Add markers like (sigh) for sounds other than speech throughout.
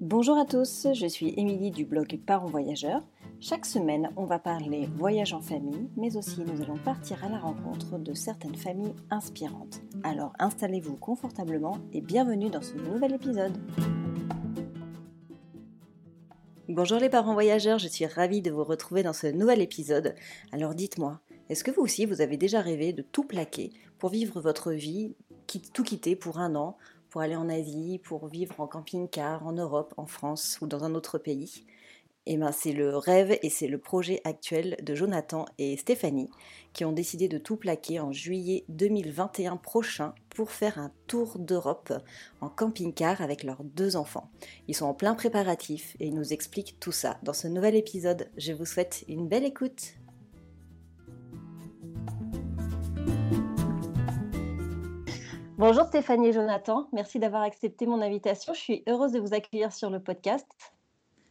Bonjour à tous, je suis Émilie du blog Parents Voyageurs. Chaque semaine, on va parler voyage en famille, mais aussi nous allons partir à la rencontre de certaines familles inspirantes. Alors installez-vous confortablement et bienvenue dans ce nouvel épisode. Bonjour les parents voyageurs, je suis ravie de vous retrouver dans ce nouvel épisode. Alors dites-moi, est-ce que vous aussi vous avez déjà rêvé de tout plaquer pour vivre votre vie, tout quitter pour un an, pour aller en Asie, pour vivre en camping-car, en Europe, en France ou dans un autre pays eh ben, c'est le rêve et c'est le projet actuel de Jonathan et Stéphanie qui ont décidé de tout plaquer en juillet 2021 prochain pour faire un tour d'Europe en camping-car avec leurs deux enfants. Ils sont en plein préparatif et ils nous expliquent tout ça dans ce nouvel épisode. Je vous souhaite une belle écoute. Bonjour Stéphanie et Jonathan, merci d'avoir accepté mon invitation. Je suis heureuse de vous accueillir sur le podcast.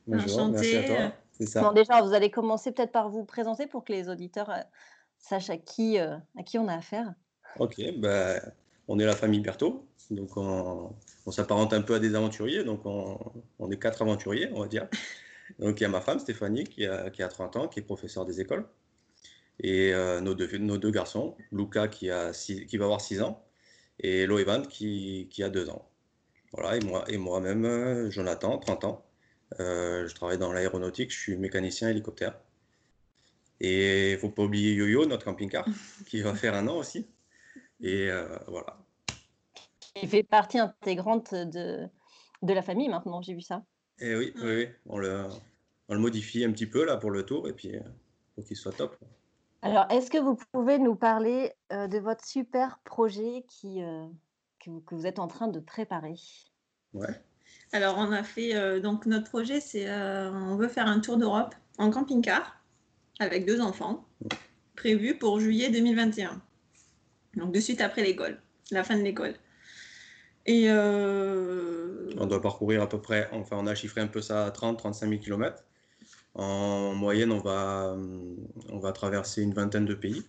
Bonjour, merci à toi. Déjà, vous allez commencer peut-être par vous présenter pour que les auditeurs euh, sachent à qui, euh, à qui on a affaire. Ok, bah, on est la famille Berthaud, donc on, s'apparente un peu à des aventuriers, donc on, est quatre aventuriers, on va dire. Donc il y a ma femme Stéphanie qui a, qui a 30 ans, qui est professeure des écoles, et euh, nos, deux, nos deux garçons, Luca qui, a qui va avoir 6 ans, et Loevan qui, qui a 2 ans. Voilà, et moi et moi-même, Jonathan, 30 ans. Euh, je travaille dans l'aéronautique, je suis mécanicien hélicoptère. Et il ne faut pas oublier Yo-Yo, notre camping-car, (laughs) qui va faire un an aussi. Et euh, voilà. Il fait partie intégrante de, de la famille maintenant, j'ai vu ça. Et eh oui, oui, On, le, on, le, modifie un petit peu là pour le tour et puis euh, faut qu'il soit top. Alors, est-ce que vous pouvez nous parler de votre super projet qui, que, que, vous êtes en train de préparer? Ouais. Alors, on a fait. Euh, donc, notre projet, c'est. Euh, on veut faire un tour d'Europe en camping-car avec deux enfants, prévu pour juillet 2021. Donc, de suite après l'école, la fin de l'école. Et. Euh, on doit parcourir à peu près. Enfin, on a chiffré un peu ça à 30-35 000 km. En moyenne, on va, on va traverser une vingtaine de pays.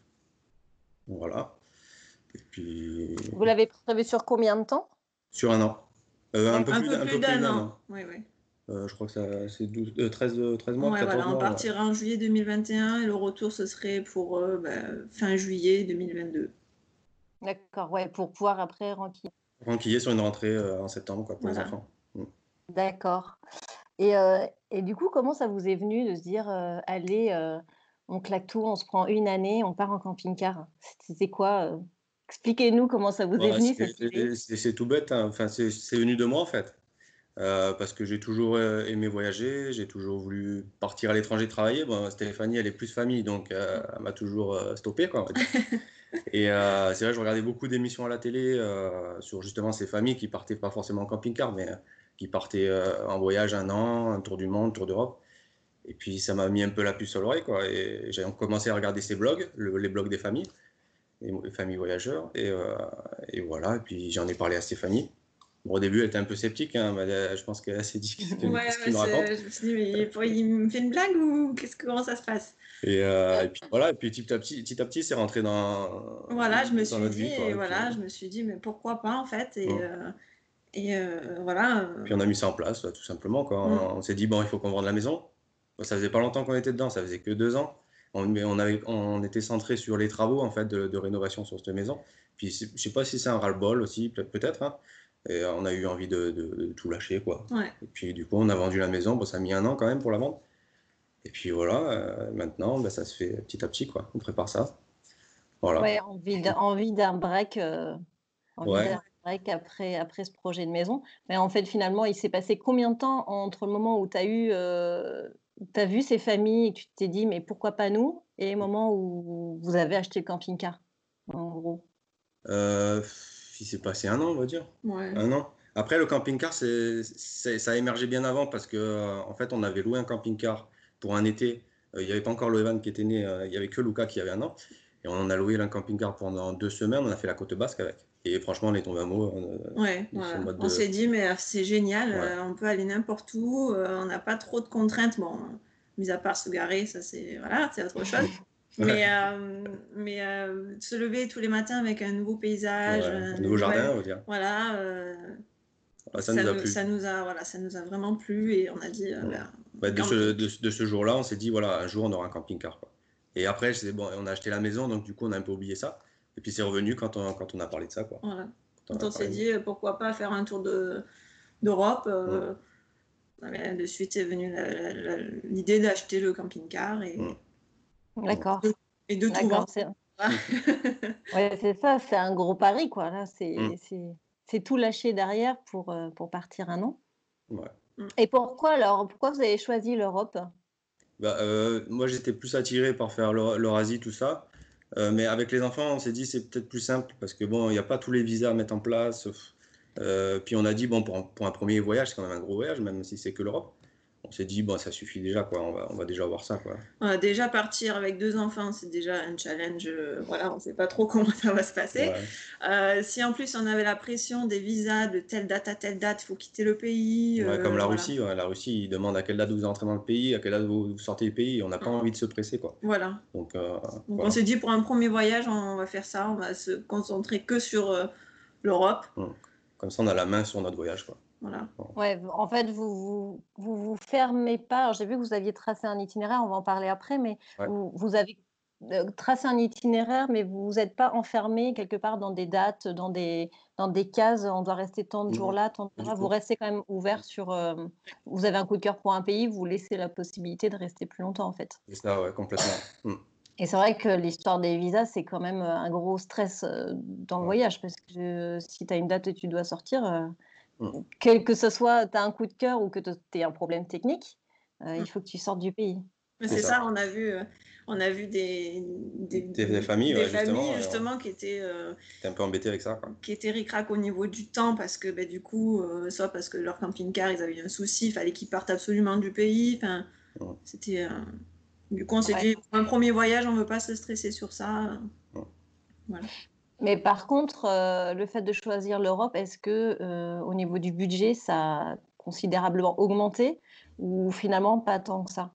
Voilà. Et puis... Vous l'avez prévu sur combien de temps? Sur un an. Euh, un, peu plus, d'un an. Euh, je crois que c'est 13, 13 mois. Ouais, voilà, on partira en juillet 2021 et le retour, ce serait pour euh, bah, fin juillet 2022. D'accord, ouais, pour pouvoir après renquiller. Renquiller sur une rentrée en septembre quoi, pour les enfants. Mm. D'accord. Et, et, du coup, comment ça vous est venu de se dire, allez, on claque tout, on se prend une année, on part en camping-car C'était quoi Expliquez-nous comment ça vous est venu. C'est tout bête, hein. enfin, c'est venu de moi en fait. Parce que j'ai toujours aimé voyager, j'ai toujours voulu partir à l'étranger travailler. Bon, Stéphanie, elle est plus famille, donc euh, elle m'a toujours stoppé. Quoi, (laughs) Et c'est vrai, je regardais beaucoup d'émissions à la télé sur justement ces familles qui partaient pas forcément en camping-car, mais qui partaient en voyage un an, un tour du monde, tour d'Europe. Et puis ça m'a mis un peu la puce à l'oreille. Et j'ai commencé à regarder ces blogs, les blogs des familles les familles voyageurs. Et, euh, et voilà, et puis j'en ai parlé à Stéphanie. Bon, au début, elle était un peu sceptique, hein, mais je pense qu'elle s'est dit qu'il me raconte. Je me suis dit, mais il me fait une blague ou qu'est-ce, comment ça se passe? Et, euh, et, puis voilà, et puis petit à petit, petit à petit, c'est rentré dans. Voilà, je me suis dit, et voilà, je me suis dit, mais pourquoi pas en fait? Et, euh, et voilà. Puis on a mis ça en place, tout simplement. Quoi. On, s'est dit, bon, il faut qu'on vende la maison. Ça faisait pas longtemps qu'on était dedans, ça faisait que deux ans on, on, avait, on était centré sur les travaux en fait de, rénovation sur cette maison. Puis je sais pas si c'est un ras-le-bol aussi, peut-être. Hein. Et on a eu envie de, tout lâcher quoi. Et puis du coup on a vendu la maison. Bon, ça a mis un an quand même pour la vente. Et puis voilà, euh, maintenant bah, ça se fait petit à petit quoi. On prépare ça. Voilà. Ouais, envie d'un break. Euh, break après, après ce projet de maison. Mais en fait, finalement, il s'est passé combien de temps entre le moment où tu as eu euh, tu as vu ces familles et tu t'es dit, mais pourquoi pas nous Et le moment où vous avez acheté le camping-car, en gros? Euh, Il s'est passé un an, on va dire. Un an. Après, le camping-car, c'est, ça a émergé bien avant parce que euh, en fait, on avait loué un camping-car pour un été. Euh, il n'y avait pas encore le Evan qui était né, il n'y avait que Luca qui avait un an. Et on en a loué un camping-car pendant deux semaines, on a fait la côte basque avec. Et franchement, on est tombé amoureux. On, ouais, on s'est dit, mais euh, c'est génial, euh, on peut aller n'importe où, euh, on n'a pas trop de contraintes. Bon, mis à part se garer, ça c'est voilà, c'est autre chose. (laughs) Mais, mais se lever tous les matins avec un nouveau paysage, un nouveau jardin, on va dire. Voilà, Ah, ça, nous, ça, nous a, voilà, ça nous a vraiment plu et on a dit. Euh, ben, bah, de, ce, de, ce, jour-là, on s'est dit, voilà, un jour, on aura un camping-car. Et après, bon, on a acheté la maison, donc du coup, on a un peu oublié ça. Et puis, c'est revenu quand on, quand on a parlé de ça. Quoi. Voilà. Quand on, s'est dit, euh, pourquoi pas faire un tour d'Europe euh, De suite est venue l'idée d'acheter le camping-car. Et, D'accord. Et de tout voir. (laughs) ouais, c'est ça, c'est un gros pari, quoi. Là, c'est tout lâcher derrière pour, euh, pour partir un an. Ouais. Mm. Et pourquoi alors Pourquoi vous avez choisi l'Europe? Bah, euh, Moi, j'étais plus attiré par faire l'Eurasie, tout ça. Euh, mais avec les enfants, on s'est dit c'est peut-être plus simple parce que bon, il n'y a pas tous les visas à mettre en place. puis on a dit bon, pour pour un premier voyage, c'est quand même un gros voyage, même si c'est que l'Europe on s'est dit, bon, ça suffit déjà, quoi. On va, on va déjà voir ça, quoi. déjà partir avec deux enfants, c'est déjà un challenge. Euh, voilà, on ne sait pas trop (laughs) comment ça va se passer. Euh, si en plus on avait la pression des visas de telle date à telle date, il faut quitter le pays. Ouais, comme la euh, Russie, la Russie, ils demandent à quelle date vous entrez dans le pays, à quelle date vous sortez du pays. On n'a pas envie de se presser, quoi. Voilà. Donc, on s'est dit, pour un premier voyage, on va faire ça. On va se concentrer que sur l'Europe. Hum. Comme ça, on a la main sur notre voyage, quoi. Voilà. Ouais, en fait, vous vous, vous, fermez pas. J'ai vu que vous aviez tracé un itinéraire, on va en parler après, mais vous, vous, avez euh, tracé un itinéraire, mais vous n'êtes pas enfermé quelque part dans des dates, dans des, dans des cases, on doit rester tant de jours là, tant de là. Vous restez quand même ouvert sur. Euh, vous avez un coup de cœur pour un pays, vous laissez la possibilité de rester plus longtemps, en fait. C'est ça, ouais, complètement. Mmh. Et c'est vrai que l'histoire des visas, c'est quand même un gros stress euh, dans le voyage, parce que si tu as une date et tu dois sortir. Quel que ce soit, tu as un coup de cœur ou que tu aies un problème technique, euh, il mmh. faut que tu sortes du pays. C'est ça. on a vu, euh, on a vu des, des, familles, justement, qui étaient, euh, un peu embêtées avec ça. Qui étaient ricrac au niveau du temps parce que bah, du coup, soit parce que leur camping-car, ils avaient un souci, il fallait qu'ils partent absolument du pays. Enfin, mmh. c'était. Du coup, on s'est dit, pour un premier voyage, on ne veut pas se stresser sur ça. Voilà. Mais par contre, euh, le fait de choisir l'Europe, est-ce que euh, au niveau du budget, ça a considérablement augmenté ou finalement pas tant que ça?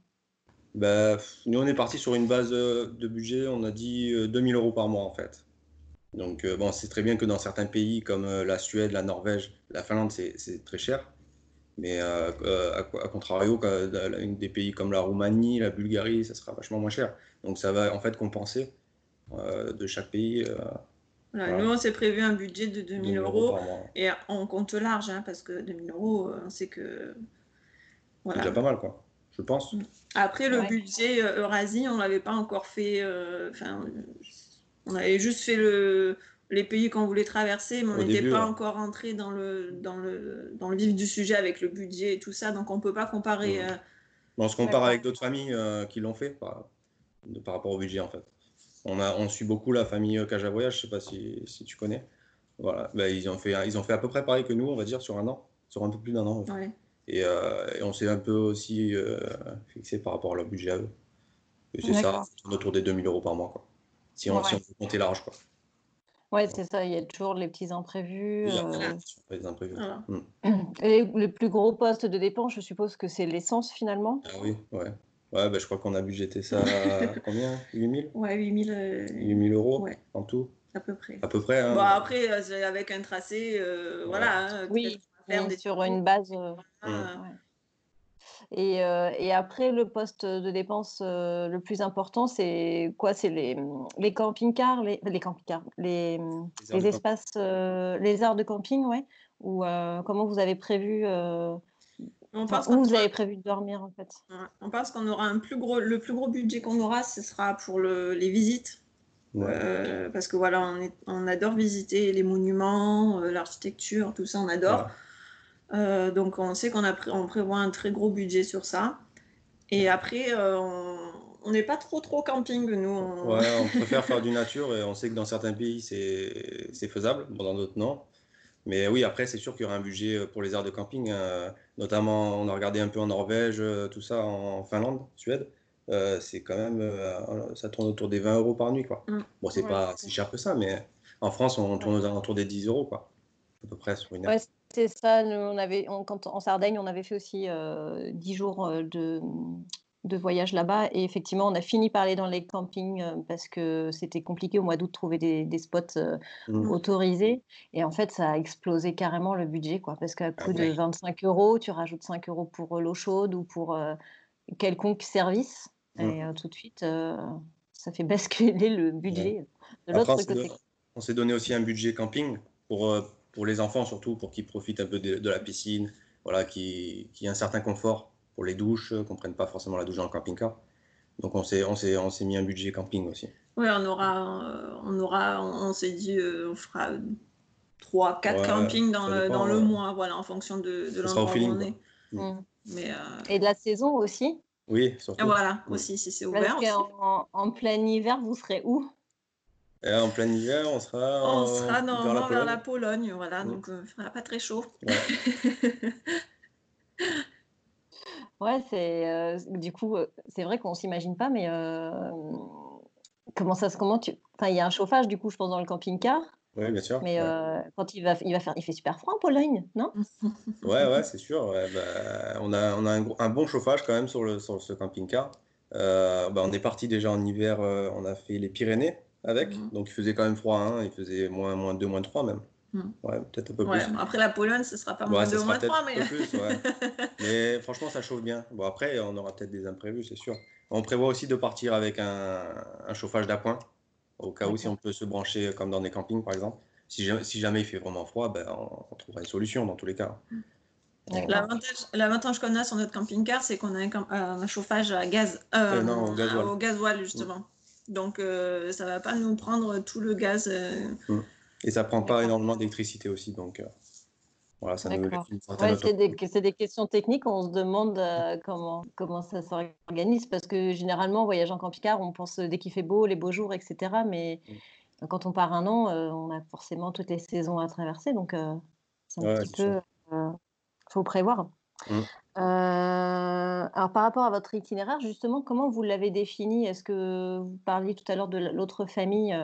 Bah, Nous, on est parti sur une base euh, de budget, on a dit 2000 euros par mois en fait. Donc, bon, c'est très bien que dans certains pays comme la Suède, la Norvège, la Finlande, c'est très cher. Mais à, contrario, des pays comme la Roumanie, la Bulgarie, ça sera vachement moins cher. Donc, ça va en fait compenser de chaque pays. Nous, on s'est prévu un budget de 2000 euros, et on compte large, hein, parce que 2000 euros, on sait que. Voilà. C'est déjà pas mal, quoi, je pense. Mm. Après, le budget euh, Eurasie, on l'avait pas encore fait. Euh, enfin, on avait juste fait le, les pays qu'on voulait traverser, mais on n'était pas encore entré dans le, dans, le, dans le vif du sujet avec le budget et tout ça, donc on peut pas comparer. Mm. Euh, on se compare avec d'autres familles qui l'ont fait par, par rapport au budget, en fait. On, a, on suit beaucoup la famille Caja Voyage, je sais pas si, si tu connais. Voilà, ben, ils, ont fait, ils ont fait à peu près pareil que nous, on va dire, sur un an, sur un peu plus d'un an. Et, euh, et, on s'est un peu aussi euh, fixé par rapport à leur budget à eux. Et c'est ça, autour des 2000 euros par mois, quoi. Si on, si on peut compter large, quoi. Ouais, c'est ça, il y a toujours les petits imprévus. Euh... Les imprévus. Mm. Et les plus gros postes de dépenses, je suppose que c'est l'essence finalement? Ah oui, ouais. Ouais, bah, je crois qu'on a budgété ça à (laughs) combien? 8000 Ouais, 8000 euh... 8000 euros ouais. en tout? À peu près. À peu près. Hein. Bon, après, euh, avec un tracé, euh, voilà. Hein, oui, sur une base. Euh, ah. Et, et, après, le poste de dépense le plus important, c'est quoi? C'est les, les camping-cars, les, les camping-cars, les, les, les espaces, les aires de camping, ouais? Ou comment vous avez prévu on pense où vous avez prévu de dormir en fait On pense qu'on aura un plus gros, le plus gros budget qu'on aura, ce sera pour le, les visites. Euh, parce que voilà, on, est, on, adore visiter les monuments, euh, l'architecture, tout ça, on adore. Euh, donc on sait qu'on on prévoit un très gros budget sur ça. Et après, on n'est pas trop trop camping, nous. On... Ouais, on préfère faire du nature et on sait que dans certains pays c'est faisable, dans d'autres non. Mais oui, après, c'est sûr qu'il y aura un budget euh, pour les aires de camping. Euh, notamment, on a regardé un peu en Norvège, euh, tout ça, en Finlande, Suède. c'est quand même, ça tourne autour des 20 euros par nuit, quoi. Mm. Bon, c'est pas si cher que ça, mais en France, on tourne autour des 10 euros, quoi. À peu près sur une Ouais, c'est ça. Nous, on avait, quand, en Sardaigne, on avait fait aussi 10 jours de, de voyage là-bas. Et effectivement, on a fini par aller dans les campings parce que c'était compliqué au mois d'août de trouver des, spots mmh. autorisés. Et en fait, ça a explosé carrément le budget, quoi, parce qu'à coût ah de 25 euros, tu rajoutes 5 euros pour l'eau chaude ou pour quelconque service. Mmh. Et tout de suite, ça fait (laughs) basculer le budget de l'autre côté. On s'est donné aussi un budget camping pour, pour les enfants, surtout pour qu'ils profitent un peu de, la piscine, voilà, qui, qui ait un certain confort pour les douches, qu'on ne prenne pas forcément la douche dans le camping-car. Donc on s'est, on, s'est, on s'est mis un budget camping aussi. Oui, on aura, euh, on, aura, on, s'est dit, euh, on fera 3, 4 campings dans, le, dans le mois, voilà, en fonction de, de l'endroit où on est. Mm. Mm. Mais, euh, Et de la saison aussi? Oui, surtout. Voilà, mm. aussi, si c'est ouvert. Parce qu'en en plein hiver, vous serez où? En plein hiver, on sera, on sera normalement vers la Pologne, voilà, donc il ne fera pas très chaud. Ouais, (laughs) c'est du coup, c'est vrai qu'on s'imagine pas, mais comment ça se comment tu enfin, il y a un chauffage du coup, je pense dans le camping-car. Oui, bien sûr. Mais quand il va, il va faire, il fait super froid en Pologne, non? (laughs) Ouais, ouais, c'est sûr. Bah, on a, on a un, bon chauffage quand même sur le, sur ce camping-car. bah, on est parti déjà en hiver, on a fait les Pyrénées avec, mmh donc il faisait quand même froid, hein, il faisait moins, moins 2, moins 3 même. Ouais, peut-être un peu plus. Après la Pologne, ce sera pas moins de moins 3, mais... Plus, (laughs) mais franchement, ça chauffe bien. Bon, après, on aura peut-être des imprévus, c'est sûr. On prévoit aussi de partir avec un, un chauffage d'appoint, au cas où si on peut se brancher comme dans des campings, par exemple. Si, si jamais il fait vraiment froid, ben, on, trouvera une solution dans tous les cas. Mmh. L'avantage qu'on a sur notre camping-car, c'est qu'on a un, chauffage à gaz, euh, euh, non, au, gasoil. au gasoil, justement. Donc, euh, ça va pas nous prendre tout le gaz. Et ça prend pas énormément d'électricité aussi, donc euh, voilà, ça nous ouais, c'est des, des, questions techniques, on se demande euh, comment, comment ça s'organise, parce que généralement, en voyage en camping-car, on pense dès qu'il fait beau, les beaux jours, etc. Mais mm. quand on part un an, euh, on a forcément toutes les saisons à traverser, donc c'est un petit peu... Il faut prévoir. Mm. alors par rapport à votre itinéraire, justement, comment vous l'avez défini? Est-ce que vous parliez tout à l'heure de l'autre famille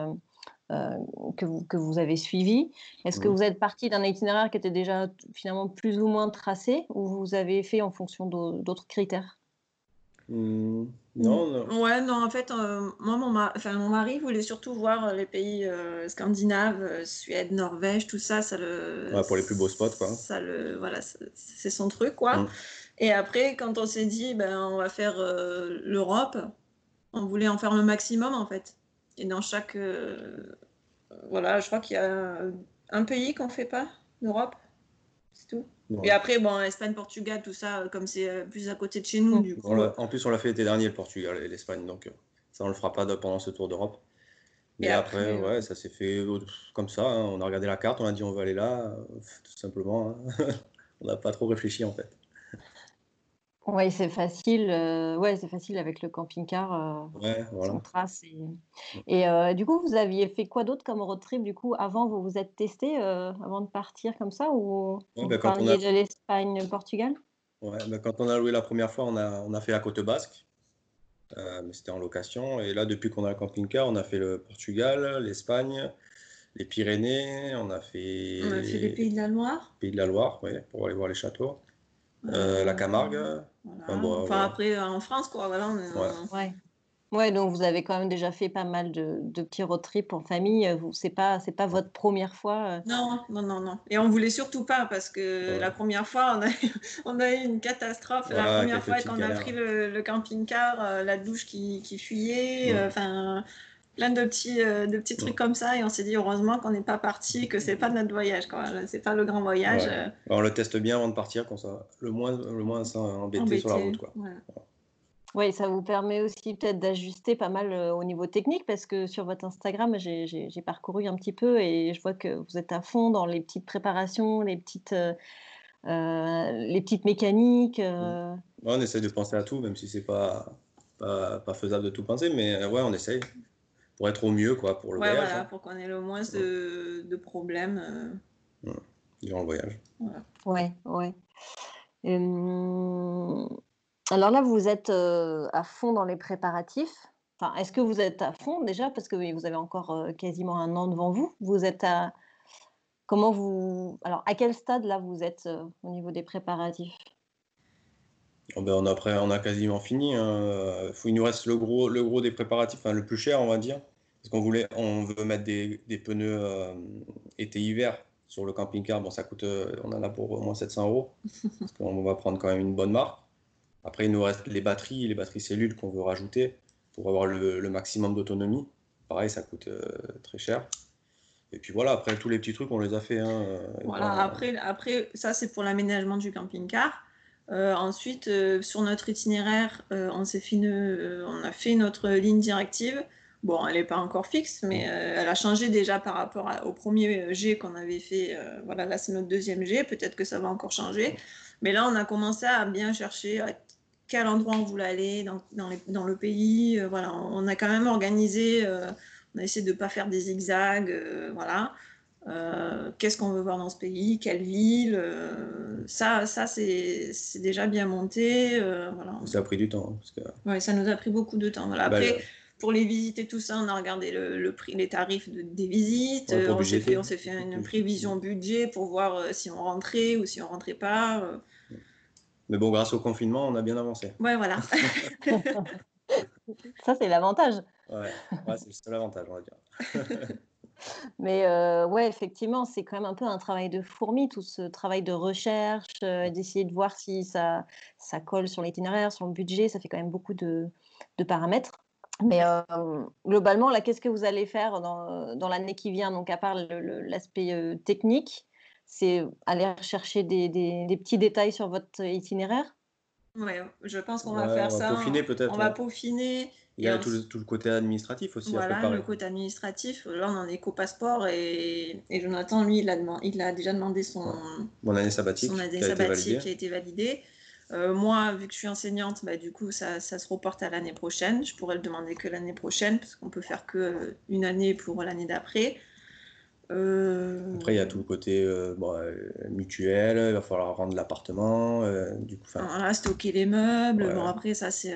que, vous, que vous avez suivi. Est-ce que vous êtes parti d'un itinéraire qui était déjà finalement plus ou moins tracé ou vous avez fait en fonction d'autres critères? Mmh. Non, non. Ouais, non, en fait, euh, moi, mon, enfin, mon mari voulait surtout voir les pays euh, scandinaves, Suède, Norvège, tout ça. ça le, ouais, pour les plus beaux spots, quoi. Ça le, voilà, c'est son truc, quoi. Mmh. Et après, quand on s'est dit, ben, on va faire l'Europe, on voulait en faire le maximum, en fait. Et dans chaque. Euh, voilà, je crois qu'il y a un pays qu'on ne fait pas, l'Europe. C'est tout. Et après, bon, Espagne, Portugal, tout ça, comme c'est euh, plus à côté de chez nous, du coup. en plus, on l'a fait l'été dernier, le Portugal et l'Espagne, donc euh, ça, on le fera pas pendant ce tour d'Europe. Mais après, ouais, ça s'est fait comme ça. Hein. On a regardé la carte, on a dit on va aller là, tout simplement. Hein. (laughs) on n'a pas trop réfléchi en fait. Oui, c'est facile, euh, ouais, c'est facile avec le camping-car, euh, Ouais, voilà. trace et euh, du coup, vous aviez fait quoi d'autre comme road trip, du coup, avant? Vous vous êtes testé, avant de partir comme ça ou vous bah, parliez de l'Espagne, le Portugal? ouais, bah, quand on a loué la première fois, on a on a fait la côte basque, mais c'était en location et là, depuis qu'on a le camping-car, on a fait le Portugal, l'Espagne, les Pyrénées, on a fait On a fait les Pays de la Loire. Pays de la Loire, ouais, pour aller voir les châteaux. Euh, la Camargue. Enfin, après, en France, quoi. Voilà, ouais. ouais. donc vous avez quand même déjà fait pas mal de, de petits road trips en famille. C'est pas, c'est pas votre première fois. Euh? Non, non, non, non. Et on voulait surtout pas parce que la première fois, on a, (laughs) on a eu une catastrophe. la première fois qu'on a pris le, camping-car, euh, la douche qui, qui fuyait. Enfin plein de petits, euh, de petits trucs comme ça et on s'est dit heureusement qu'on n'est pas parti, que c'est pas notre voyage, quoi. C'est pas le grand voyage. Euh. On le teste bien avant de partir, qu'on soit le moins, le moins embêté, sur la route, quoi. Oui, ça vous permet aussi peut-être d'ajuster pas mal euh, au niveau technique parce que sur votre Instagram, j'ai parcouru un petit peu et je vois que vous êtes à fond dans les petites préparations, les petites, les petites mécaniques. on essaie de penser à tout, même si c'est pas, pas, pas faisable de tout penser, mais ouais, on essaye pour être au mieux quoi, pour le voyage. Voilà, hein. pour qu'on ait le moins de, de problèmes. Euh. Durant le voyage. Voilà. Ouais, ouais. alors là, vous êtes euh, à fond dans les préparatifs. Enfin, est-ce que vous êtes à fond déjà? Parce que vous avez encore euh, quasiment un an devant vous. Vous êtes à comment vous alors à quel stade là vous êtes au niveau des préparatifs? Oh, ben, on, a, on a quasiment fini. Hein. il nous reste le gros, le gros des préparatifs, enfin, le plus cher, on va dire. Parce qu'on voulait, on veut mettre des, des pneus euh, été-hiver sur le camping-car. Bon, ça coûte, euh, on en a pour au moins 700 euros. (laughs) parce qu'on va prendre quand même une bonne marque. Après, il nous reste les batteries, les batteries cellules qu'on veut rajouter pour avoir le, le maximum d'autonomie. Pareil, ça coûte euh, très cher. Et puis voilà, après tous les petits trucs, on les a fait. Hein, voilà, après, après, ça c'est pour l'aménagement du camping-car. ensuite, sur notre itinéraire, on, fait on a fait notre ligne directive Bon, elle n'est pas encore fixe, mais euh, elle a changé déjà par rapport au premier G qu'on avait fait. Euh, voilà, là, c'est notre deuxième G. Peut-être que ça va encore changer. Mais là, on a commencé à bien chercher à quel endroit on voulait aller dans, dans, le pays. Euh, voilà, on a quand même organisé. on a essayé de ne pas faire des zigzags. voilà. Qu'est-ce qu'on veut voir dans ce pays Quelle ville Ça, ça c'est déjà bien monté. voilà. Ça a pris du temps. Hein, oui, ça nous a pris beaucoup de temps. Voilà. Bah, Après, pour les visites et tout ça, on a regardé le, prix, les tarifs des visites. on s'est fait, fait, une prévision budget pour voir euh, si on rentrait ou si on rentrait pas. Euh. Mais bon, grâce au confinement, on a bien avancé. Ouais, voilà. (laughs) ça, c'est l'avantage. Ouais, c'est le seul avantage, on va dire. (laughs) Mais euh, ouais, effectivement, c'est quand même un peu un travail de fourmi, tout ce travail de recherche, d'essayer de voir si ça, ça colle sur l'itinéraire, sur le budget. Ça fait quand même beaucoup de, de paramètres. Mais globalement, là, qu'est-ce que vous allez faire dans, dans l'année qui vient? Donc, à part l'aspect technique, c'est aller chercher des, des, petits détails sur votre itinéraire? Oui, je pense qu'on va faire ça. On va peaufiner peut-être. On va peaufiner. Il y a tout le, tout le, côté administratif aussi. Voilà, le côté administratif. Là, on en est qu'au passeport et, et, Jonathan, lui, il a, il a déjà demandé son, Mon année sabbatique, son année sabbatique qui a été validée. Euh, moi, vu que je suis enseignante, bah, du coup, ça, se reporte à l'année prochaine. Je pourrais le demander que l'année prochaine, parce qu'on peut faire que euh, une année pour l'année d'après. Euh, Après, il y a tout le côté mutuel, il va falloir rendre l'appartement. du coup, voilà, stocker les meubles. Bon, après, ça, c'est.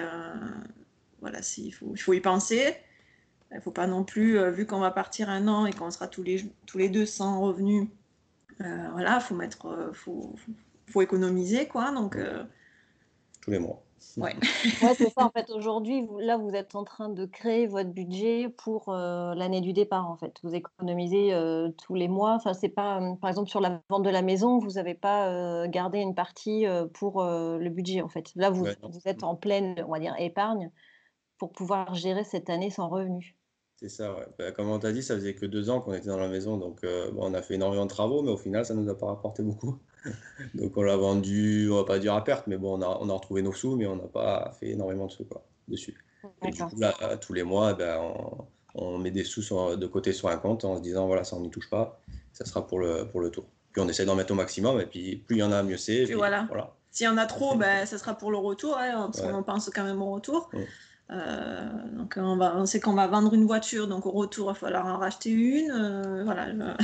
voilà, il faut, il faut y penser. Il ne faut pas non plus, vu qu'on va partir un an et qu'on sera tous les, tous les deux sans revenus, voilà, il faut mettre. faut, faut, économiser, quoi. Donc les mois. Ouais, (laughs) ouais c'est ça. En fait, aujourd'hui, là, vous êtes en train de créer votre budget pour euh, l'année du départ. En fait, vous économisez euh, tous les mois. Enfin, c'est pas, euh, par exemple, sur la vente de la maison, vous n'avez pas gardé une partie pour le budget. En fait, là, vous, vous, êtes en pleine, on va dire, épargne pour pouvoir gérer cette année sans revenu. C'est ça, ouais. Bah, comme on t'a dit, ça faisait que deux ans qu'on était dans la maison, donc bon, on a fait énormément de travaux, mais au final, ça ne nous a pas rapporté beaucoup. (laughs) Donc on l'a vendu, on va pas dire à perte, mais bon, on a, on a retrouvé nos sous, mais on n'a pas fait énormément de sous quoi, dessus. Et du coup, là, tous les mois, ben, on, met des sous de côté sur un compte en se disant, voilà, ça on n'y touche pas, ça sera pour le, pour le tour. Puis on essaie d'en mettre au maximum, et puis plus il y en a, mieux c'est. voilà. voilà. S'il y en a trop, (laughs) ben, ça sera pour le retour, hein, parce qu'on pense quand même au retour. Euh, donc on, va, on sait qu'on va vendre une voiture, donc au retour, il va falloir en racheter une. Euh, voilà. (laughs)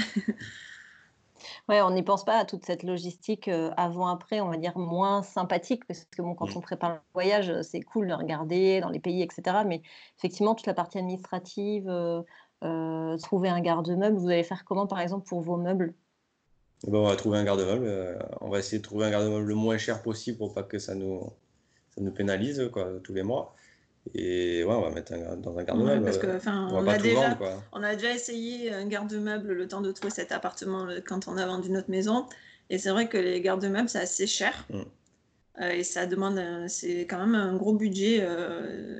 Ouais, on n'y pense pas à toute cette logistique avant-après, on va dire moins sympathique, parce que bon, quand mmh. on prépare le voyage, c'est cool de regarder dans les pays, etc. Mais effectivement, toute la partie administrative, trouver un garde-meuble, vous allez faire comment par exemple pour vos meubles? Eh ben, On va trouver un garde-meuble. on va essayer de trouver un garde-meuble le moins cher possible pour pas que ça nous, ça nous pénalise quoi, tous les mois. Et ouais, on va mettre dans un garde-meuble. parce que, euh, on, a déjà, on a déjà essayé un garde-meuble le temps de trouver cet appartement euh, quand on a vendu notre maison. Et c'est vrai que les garde-meubles, c'est assez cher. Mm. Euh, et ça demande, c'est quand même un gros budget.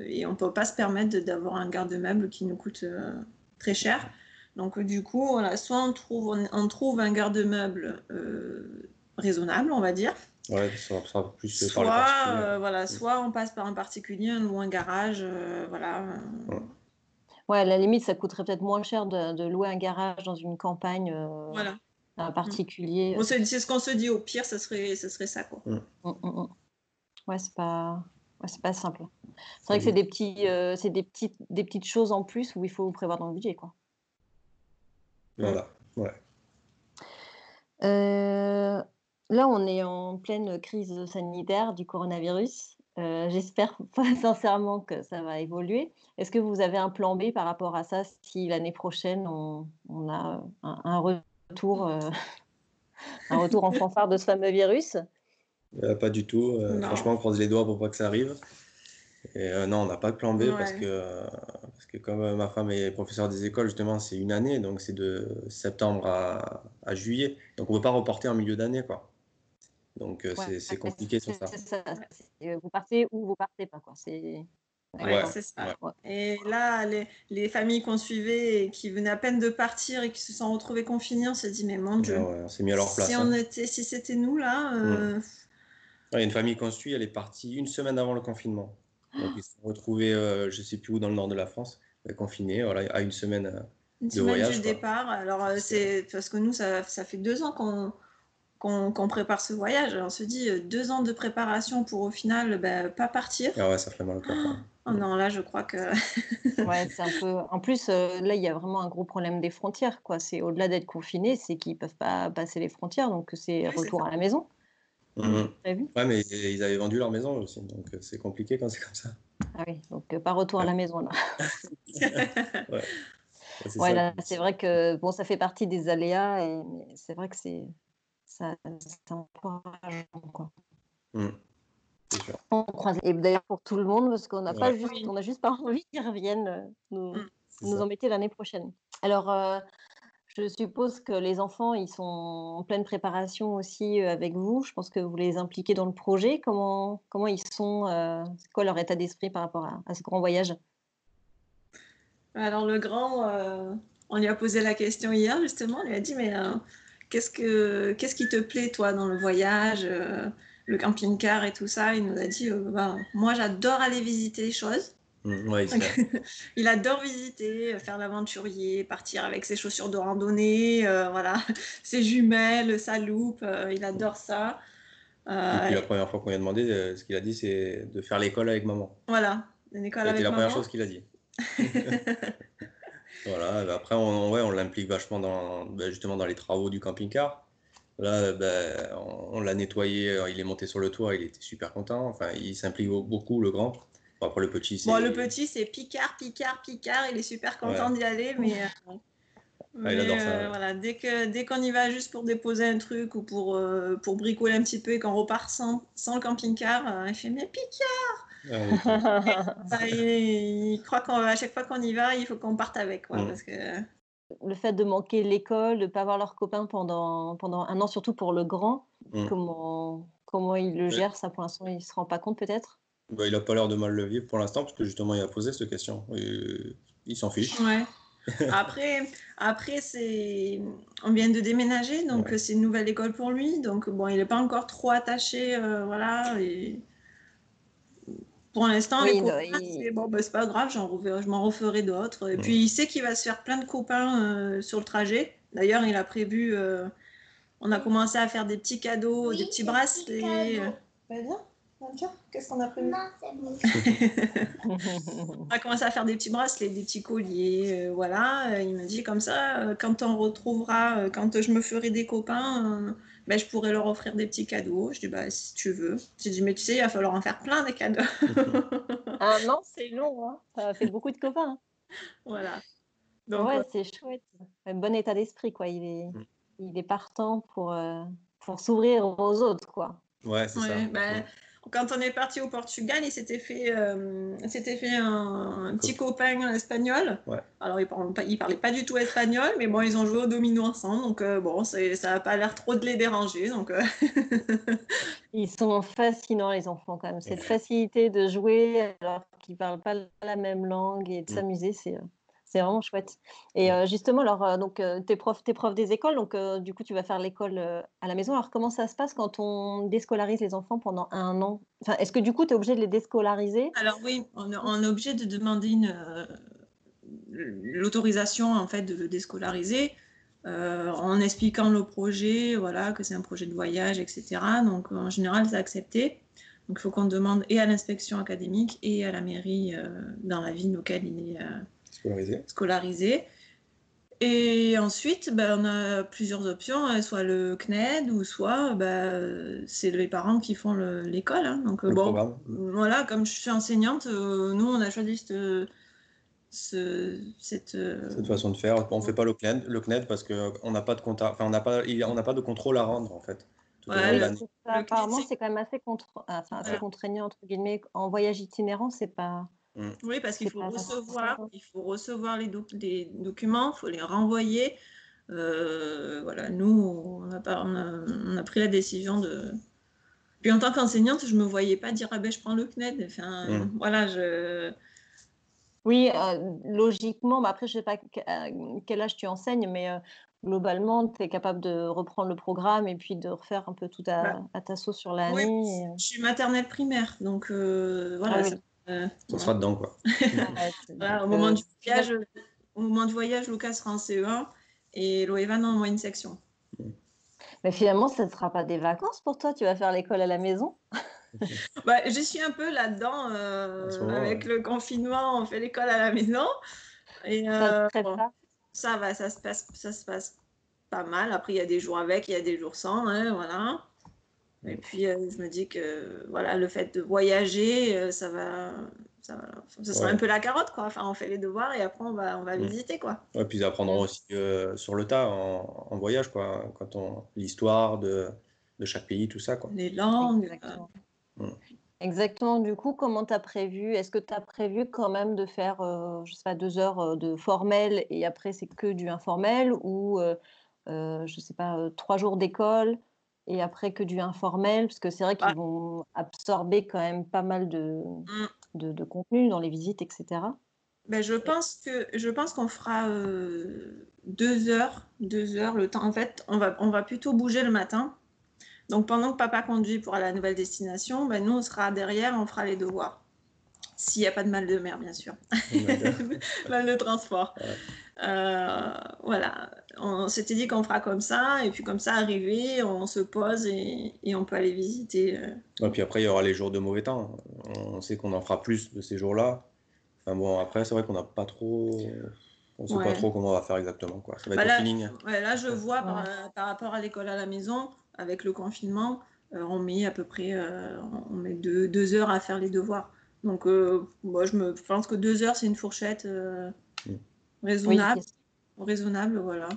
et on ne peut pas se permettre d'avoir un garde-meuble qui nous coûte très cher. Donc, du coup, voilà, soit on trouve, on trouve un garde-meuble raisonnable, on va dire. Ouais, ça sera plus soit, euh, voilà, soit on passe par un particulier ou un garage. Euh, voilà. Ouais. à la limite, ça coûterait peut-être moins cher de, louer un garage dans une campagne. Euh, voilà. Un particulier. C'est ce qu'on se dit. Au pire, ce serait, ça. Quoi. Mm. Mm, mm, ouais, c'est pas. c'est pas simple. C'est vrai que c'est des, petits, c'est des, petites, des petites choses en plus où il faut prévoir dans le budget. Quoi. Voilà, ouais. Là, on est en pleine crise sanitaire du coronavirus. Euh, j'espère (laughs) sincèrement que ça va évoluer. Est-ce que vous avez un plan B par rapport à ça si l'année prochaine on, a un, retour, euh, (laughs) un retour en fanfare de ce fameux virus? Euh, pas du tout. Euh, franchement, on croise les doigts pour pas que ça arrive. Et euh, non, on n'a pas de plan B parce, que, parce que comme ma femme est professeure des écoles, justement, c'est une année, donc c'est de septembre à, à, juillet. Donc on ne peut pas reporter en milieu d'année, quoi. Donc c'est compliqué sur ça. Vous partez ou vous partez pas, quoi. C'est Ouais, c'est ça. Et là, les, les, familles qu'on suivait et qui venaient à peine de partir et qui se sont retrouvées confinées, on s'est dit, mais mon Dieu, on s'est mis à leur place. Si, on hein. était, si c'était nous, là. Euh, il y a une famille qu'on suit, elle est partie une semaine avant le confinement. Donc, ils se sont retrouvés, euh, je ne sais plus où, dans le nord de la France, euh, confinés, voilà, à une semaine. une de semaine voyage, du départ. Alors, c'est parce que nous, ça, ça fait deux ans qu'on qu'on prépare ce voyage. on se dit deux ans de préparation pour au final bah, pas partir. Ah ouais, ça fait mal au cœur. Oh (gasps) non, là, je crois que. (laughs) ouais, c'est un peu. En plus, euh, là, il y a vraiment un gros problème des frontières. quoi. C'est au-delà d'être confinés, c'est qu'ils peuvent pas passer les frontières, donc c'est retour à la maison. Mmh. Vu ouais, mais ils avaient vendu leur maison aussi, donc euh, c'est compliqué quand c'est comme ça. Ah oui, donc euh, pas retour à la maison là. (laughs) ouais. (laughs) ouais c'est vrai que bon, ça fait partie des aléas, et c'est vrai que c'est ça, c'est encourageant quoi. Mmh. Et d'ailleurs pour tout le monde, parce qu'on n'a pas juste, on a juste pas (laughs) envie qu'ils reviennent euh, nous, mmh. nous embêter l'année prochaine. Alors, euh, je suppose que les enfants, ils sont en pleine préparation aussi euh, avec vous. Je pense que vous les impliquez dans le projet. Comment, comment ils sont C'est quoi leur état d'esprit par rapport à, ce grand voyage? Alors, le grand, on lui a posé la question hier, justement. On lui a dit, mais qu'est-ce, que, qu'est-ce qui te plaît, toi, dans le voyage le camping-car et tout ça, il nous a dit euh, bah, Moi, j'adore aller visiter les choses. Mmh, (laughs) il adore visiter, faire l'aventurier, partir avec ses chaussures de randonnée, euh, voilà, (laughs) ses jumelles, sa loupe, euh, il adore ça. la première fois qu'on lui a demandé, ce qu'il a dit, c'est de faire l'école avec maman. Voilà, l'école avec maman. C'est la première chose qu'il a dit. (laughs) voilà, bah, après, on, ouais, on l'implique vachement dans, bah, justement dans les travaux du camping-car. Là, ben, on, l'a nettoyé, euh, il est monté sur le toit, il était super content. Enfin, il s'implique beaucoup, le grand. après, le petit, c'est. Bon, le petit, c'est Picard, Picard, Picard. Il est super content d'y aller, mais. Euh, ah, il adore ça. Euh, voilà, dès que dès qu'on y va juste pour déposer un truc ou pour, pour bricoler un petit peu et qu'on repart sans, sans le camping-car, il fait Mais Picard ah, (laughs) il, croit qu'à chaque fois qu'on y va, il faut qu'on parte avec. Quoi, mm. parce que le fait de manquer l'école, de ne pas voir leurs copains pendant, pendant un an, surtout pour le grand, mmh. comment, comment il le gère ça pour l'instant Il ne se rend pas compte peut-être? Bah, Il n'a pas l'air de mal le vivre pour l'instant, parce que justement, il a posé cette question. il s'en fiche. Ouais. (laughs) après, après c'est... on vient de déménager, donc c'est une nouvelle école pour lui. Donc bon, il n'est pas encore trop attaché. Euh, voilà. Et pour l'instant, les copains, c'est bon, bah, pas grave, je m'en referai d'autres. Et puis, il sait qu'il va se faire plein de copains euh, sur le trajet. D'ailleurs, il a prévu, euh, on a commencé à faire des petits cadeaux, des petits bracelets. Qu'est-ce qu'on a prévu? Non, c'est bon. (laughs) on a commencé à faire des petits bracelets, des petits colliers. Euh, voilà, il m'a dit comme ça, quand on retrouvera, quand je me ferai des copains ben, je pourrais leur offrir des petits cadeaux. Je dis, bah, si tu veux. J'ai dit, mais tu sais, il va falloir en faire plein des cadeaux. (laughs) Un an, c'est long. Hein. Ça fait beaucoup de copains. Hein. Voilà. Donc, ouais, c'est chouette. Un bon état d'esprit, quoi. Il est, mm. il est partant pour, euh, pour s'ouvrir aux autres, quoi. Ouais, c'est ça. Ben, quand on est parti au Portugal, il s'était fait, euh, fait un, petit copain espagnol. Alors, il ne parlait, pas du tout espagnol, mais bon, ils ont joué au domino ensemble. Donc, euh, bon, ça n'a pas l'air trop de les déranger. Donc, euh. (laughs) ils sont fascinants, les enfants, quand même. Cette facilité de jouer alors qu'ils ne parlent pas la même langue et de mm. s'amuser, c'est c'est vraiment chouette. Et justement, alors, donc, t'es prof, t'es prof des écoles, donc du coup, tu vas faire l'école à la maison. Alors, comment ça se passe quand on déscolarise les enfants pendant un an? Enfin, Est-ce que du coup, tu es obligé de les déscolariser? Alors oui, on, est obligé de demander l'autorisation en fait de le déscolariser. en expliquant le projet, voilà, que c'est un projet de voyage, etc. Donc, en général, c'est accepté. Donc, il faut qu'on demande et à l'inspection académique et à la mairie dans la ville auquel il est scolarisé. Et ensuite, ben, on a plusieurs options, hein, soit le CNED ou soit ben, c'est les parents qui font l'école. Hein. Donc, bon, voilà, comme je suis enseignante, euh, nous, on a choisi cette, cette, euh, cette, façon de faire. On ne fait pas le CNED, le CNED parce qu'on n'a pas, de enfin, on pas, on pas de contrôle à rendre, en fait. apparemment, c'est quand même assez, contre... enfin, assez contraignant, entre guillemets. En voyage itinérant, c'est pas. Mm. Oui, parce qu'il faut, recevoir, il faut recevoir les, documents, il faut les renvoyer. Euh, voilà, nous, on a, on, a, pris la décision de. Puis en tant qu'enseignante, je ne me voyais pas dire ah ben je prends le CNED. Enfin, mm. voilà, je. Oui, euh, logiquement, mais après, je ne sais pas quel âge tu enseignes, mais euh, globalement, tu es capable de reprendre le programme et puis de refaire un peu tout à, bah, à ta sauce sur l'année. Oui, je suis maternelle primaire, donc voilà. Ah euh, ça sera dedans, quoi. (laughs) au, moment du voyage, au moment du voyage, Lucas sera en CE1 et Loevan en moyenne section. Mais finalement, ce ne sera pas des vacances pour toi Tu vas faire l'école à la maison (laughs) bah, Je suis un peu là-dedans. Euh, avec le confinement, on fait l'école à la maison. Et, euh, ça, va, ça se, passe, ça se passe pas mal. Après, il y a des jours avec, il y a des jours sans. Hein, voilà. Et puis, euh, je me dis que voilà, le fait de voyager, euh, ça va. Ça, sera un peu la carotte, quoi. Enfin, on fait les devoirs et après, on va, on va mm. visiter, quoi. Ouais, puis ils apprendront aussi euh, sur le tas en, voyage, quoi. Quand on. L'histoire de, de, chaque pays, tout ça, quoi. Les langues. Exactement. Mm. Exactement. Du coup, comment tu as prévu Est-ce que tu as prévu quand même de faire, je sais pas, deux heures de formel et après, c'est que du informel ou, je sais pas, trois jours d'école? Et après que du informel, parce que c'est vrai qu'ils vont absorber quand même pas mal de, mmh. de, de, contenu dans les visites, etc. Ben, je pense que je pense qu'on fera deux heures, deux heures le temps. En fait, on va, on va plutôt bouger le matin. Donc pendant que papa conduit pour aller à la nouvelle destination, ben, nous on sera derrière, on fera les devoirs. S'il n'y a pas de mal de mer, bien sûr. mal de (laughs) transport. Voilà, on s'était dit qu'on fera comme ça, et puis comme ça, arrivé, on se pose et, on peut aller visiter. Et euh. puis après, il y aura les jours de mauvais temps. On sait qu'on en fera plus de ces jours-là. Enfin bon, après, c'est vrai qu'on n'a pas trop. On ne sait pas trop comment on va faire exactement. Quoi. Ça va bah être là, là, je vois par, rapport à l'école à la maison, avec le confinement, euh, on met à peu près on met deux, deux, heures à faire les devoirs. Donc, moi, je me pense que deux heures, c'est une fourchette. Mm. Raisonnable. Raisonnable, voilà.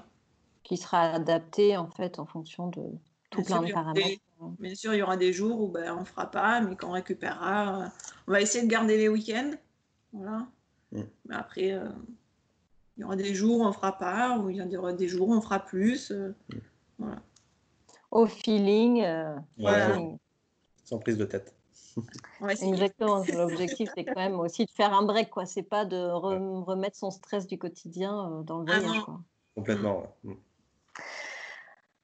Qui sera adapté en fait en fonction de tout plein de paramètres. bien sûr, il y aura des jours où ben, on ne fera pas, mais qu'on récupérera. on va essayer de garder les week-ends. Voilà. Mm. Mais après, euh, il y aura des jours où on ne fera pas, ou il y aura des jours où on fera plus. Euh, mm. voilà. Au feeling. Euh, voilà. Sans prise de tête. Exactement. (laughs) L'objectif, c'est quand même aussi de faire un break, quoi. C'est pas de remettre son stress du quotidien euh, dans le ah voyage. Complètement. Mm.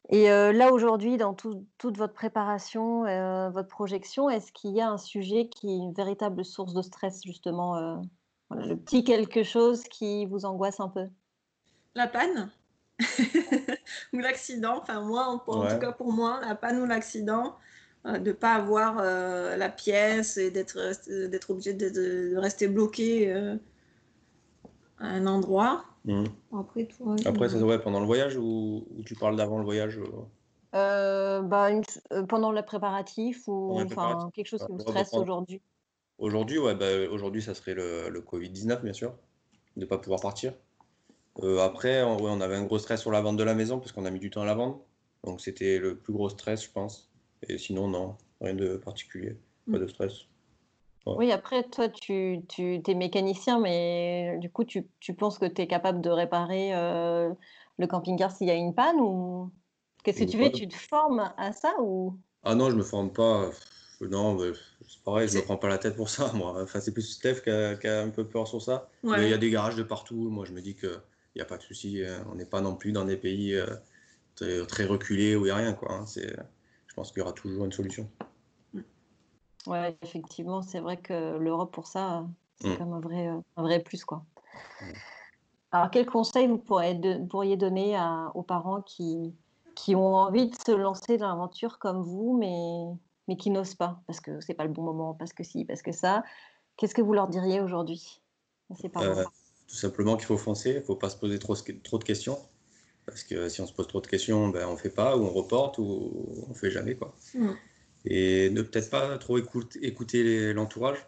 Et euh, là, aujourd'hui, dans toute votre préparation, euh, votre projection, est-ce qu'il y a un sujet qui est une véritable source de stress, justement Le petit quelque chose qui vous angoisse un peu? La panne (laughs) ou l'accident. Enfin, moi, en, en tout cas pour moi, la panne ou l'accident. Euh, de ne pas avoir euh, la pièce et d'être d'être obligé de, rester bloqué euh, à un endroit. Mmh. Après, toi, Après ça, ouais, pendant le voyage ou, tu parles d'avant le voyage bah, Pendant le préparatif ou enfin, quelque chose qui vous stresse aujourd'hui Aujourd'hui, ouais, bah, aujourd'hui, ça serait le, le Covid-19, bien sûr, de ne pas pouvoir partir. après, on, on avait un gros stress sur la vente de la maison parce qu'on a mis du temps à la vendre. Donc, c'était le plus gros stress, je pense. Et sinon, non, rien de particulier, pas de stress. Oui, après, toi, tu, tu es mécanicien, mais du coup, tu, tu penses que tu es capable de réparer euh, le camping-car s'il y a une panne ou qu'est-ce que tu fais? Tu te formes à ça ou? Ah non, je me forme pas. Non, c'est pareil, je me prends pas la tête pour ça, moi. Enfin, c'est plus Steph qui a, un peu peur sur ça. Mais il y a des garages de partout. Moi, je me dis qu'il n'y a pas de souci. Euh, on n'est pas non plus dans des pays euh, très, très, reculés où il n'y a rien. Quoi. Hein. C'est je pense qu'il y aura toujours une solution. Oui, effectivement, c'est vrai que l'Europe, pour ça, c'est mm. comme un vrai, un vrai plus. Quoi. Mm. Alors, quel conseil vous pourriez donner aux parents qui, qui ont envie de se lancer dans l'aventure comme vous, mais, mais qui n'osent pas, parce que c'est pas le bon moment, parce que si, parce que ça? Qu'est-ce que vous leur diriez aujourd'hui euh, Tout simplement qu'il faut foncer, il ne faut pas se poser trop, trop de questions. Parce que si on se pose trop de questions, ben, on ne fait pas, ou on reporte, ou on ne fait jamais. Quoi. Mm. Et ne peut-être pas trop écouter l'entourage.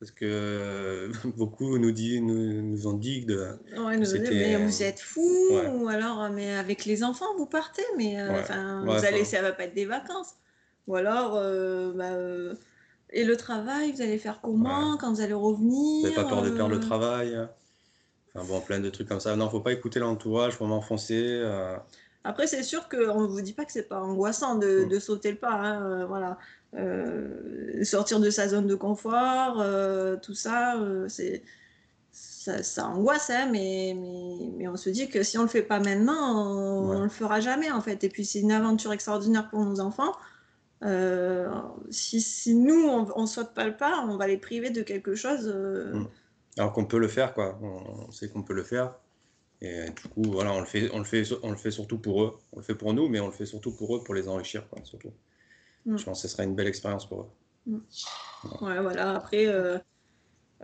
parce que euh, (laughs) beaucoup nous, dit, nous, nous ont dit que de- Ouais, nous mais vous êtes fous ouais. ou alors mais avec les enfants vous partez mais euh, Ouais. vous allez ça va pas être des vacances ou alors euh, bah, euh, et le travail vous allez faire comment quand vous allez revenir vous n'avez pas peur de perdre le travail. Enfin bon, plein de trucs comme ça. Non, faut pas écouter l'entourage, faut m'enfoncer. euh, Après, c'est sûr qu'on ne vous dit pas que c'est pas angoissant de, de sauter le pas. hein, euh, voilà. Euh, sortir de sa zone de confort, euh, tout ça, c'est, ça, ça angoisse, hein, mais, mais, mais on se dit que si on le fait pas maintenant, on, Ouais. on le fera jamais en fait. Et puis c'est une aventure extraordinaire pour nos enfants. Euh, si, si nous, on ne saute pas le pas, on va les priver de quelque chose. euh, Mm. Alors qu'on peut le faire, quoi. On, on sait qu'on peut le faire. Et du coup, voilà, on le fait, on le fait, on le fait surtout pour eux. On le fait pour nous, mais on le fait surtout pour eux, pour les enrichir, quoi, surtout. Mm. Je pense que ce sera une belle expérience pour eux. Ouais, voilà. Après, euh,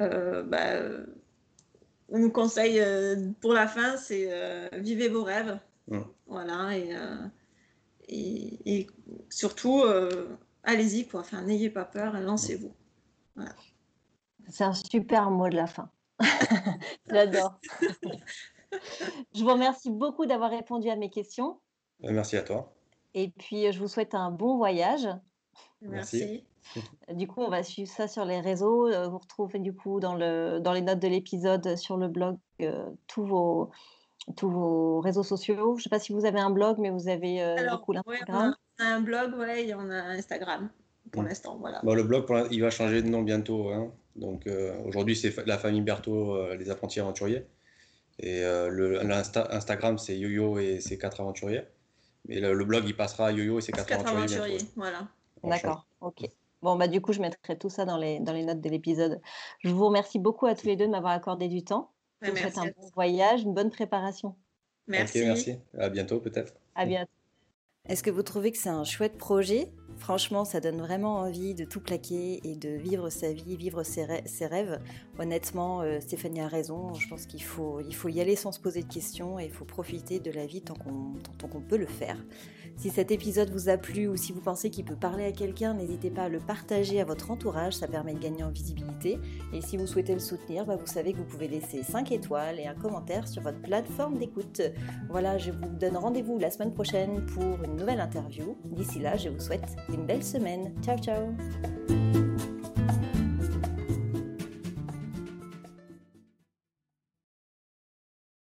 euh, bah, euh, mon conseil euh, pour la fin, c'est euh, vivez vos rêves. Mm. Voilà. Et, euh, et, et surtout, allez-y, quoi. Enfin, n'ayez pas peur, lancez-vous. C'est un super mot de la fin. (laughs) J'adore. je vous remercie beaucoup d'avoir répondu à mes questions. Euh, Merci à toi. Et puis, euh, je vous souhaite un bon voyage. Merci. Du coup, on va suivre ça sur les réseaux. Euh, Vous retrouvez du coup dans, le, dans les notes de l'épisode sur le blog euh, tous, vos, tous vos réseaux sociaux. Je ne sais pas si vous avez un blog, mais vous avez euh, Alors, du coup ouais, on, l'Instagram. a, on a un blog, ouais, et on a Instagram pour Mm. l'instant. Voilà. Bon, le blog, il va changer de nom bientôt. hein. Donc euh, aujourd'hui, c'est la famille Berthaud, euh, les apprentis aventuriers. Et euh, le l'Insta- Instagram, c'est Yo-Yo et ses quatre aventuriers. Mais le, le blog, il passera à Yo-Yo et ses quatre, Quatre aventuriers. aventuriers, bientôt. voilà. D'accord, ok. Bon, bah, du coup, je mettrai tout ça dans les, dans les notes de l'épisode. Je vous remercie beaucoup à tous les deux de m'avoir accordé du temps. Je vous souhaite un bon voyage, une bonne préparation. Merci. Ok, merci. À bientôt peut-être. À bientôt. Est-ce que vous trouvez que c'est un chouette projet? Franchement, ça donne vraiment envie de tout plaquer et de vivre sa vie, vivre ses, rê- ses rêves. Honnêtement, euh, Stéphanie a raison. Je pense qu'il faut, il faut y aller sans se poser de questions et il faut profiter de la vie tant qu'on peut le faire. Si cet épisode vous a plu ou si vous pensez qu'il peut parler à quelqu'un, n'hésitez pas à le partager à votre entourage, ça permet de gagner en visibilité. Et si vous souhaitez le soutenir, bah, vous savez que vous pouvez laisser 5 étoiles et un commentaire sur votre plateforme d'écoute. Voilà, je vous donne rendez-vous la semaine prochaine pour une nouvelle interview. D'ici là, je vous souhaite une belle semaine. Ciao ciao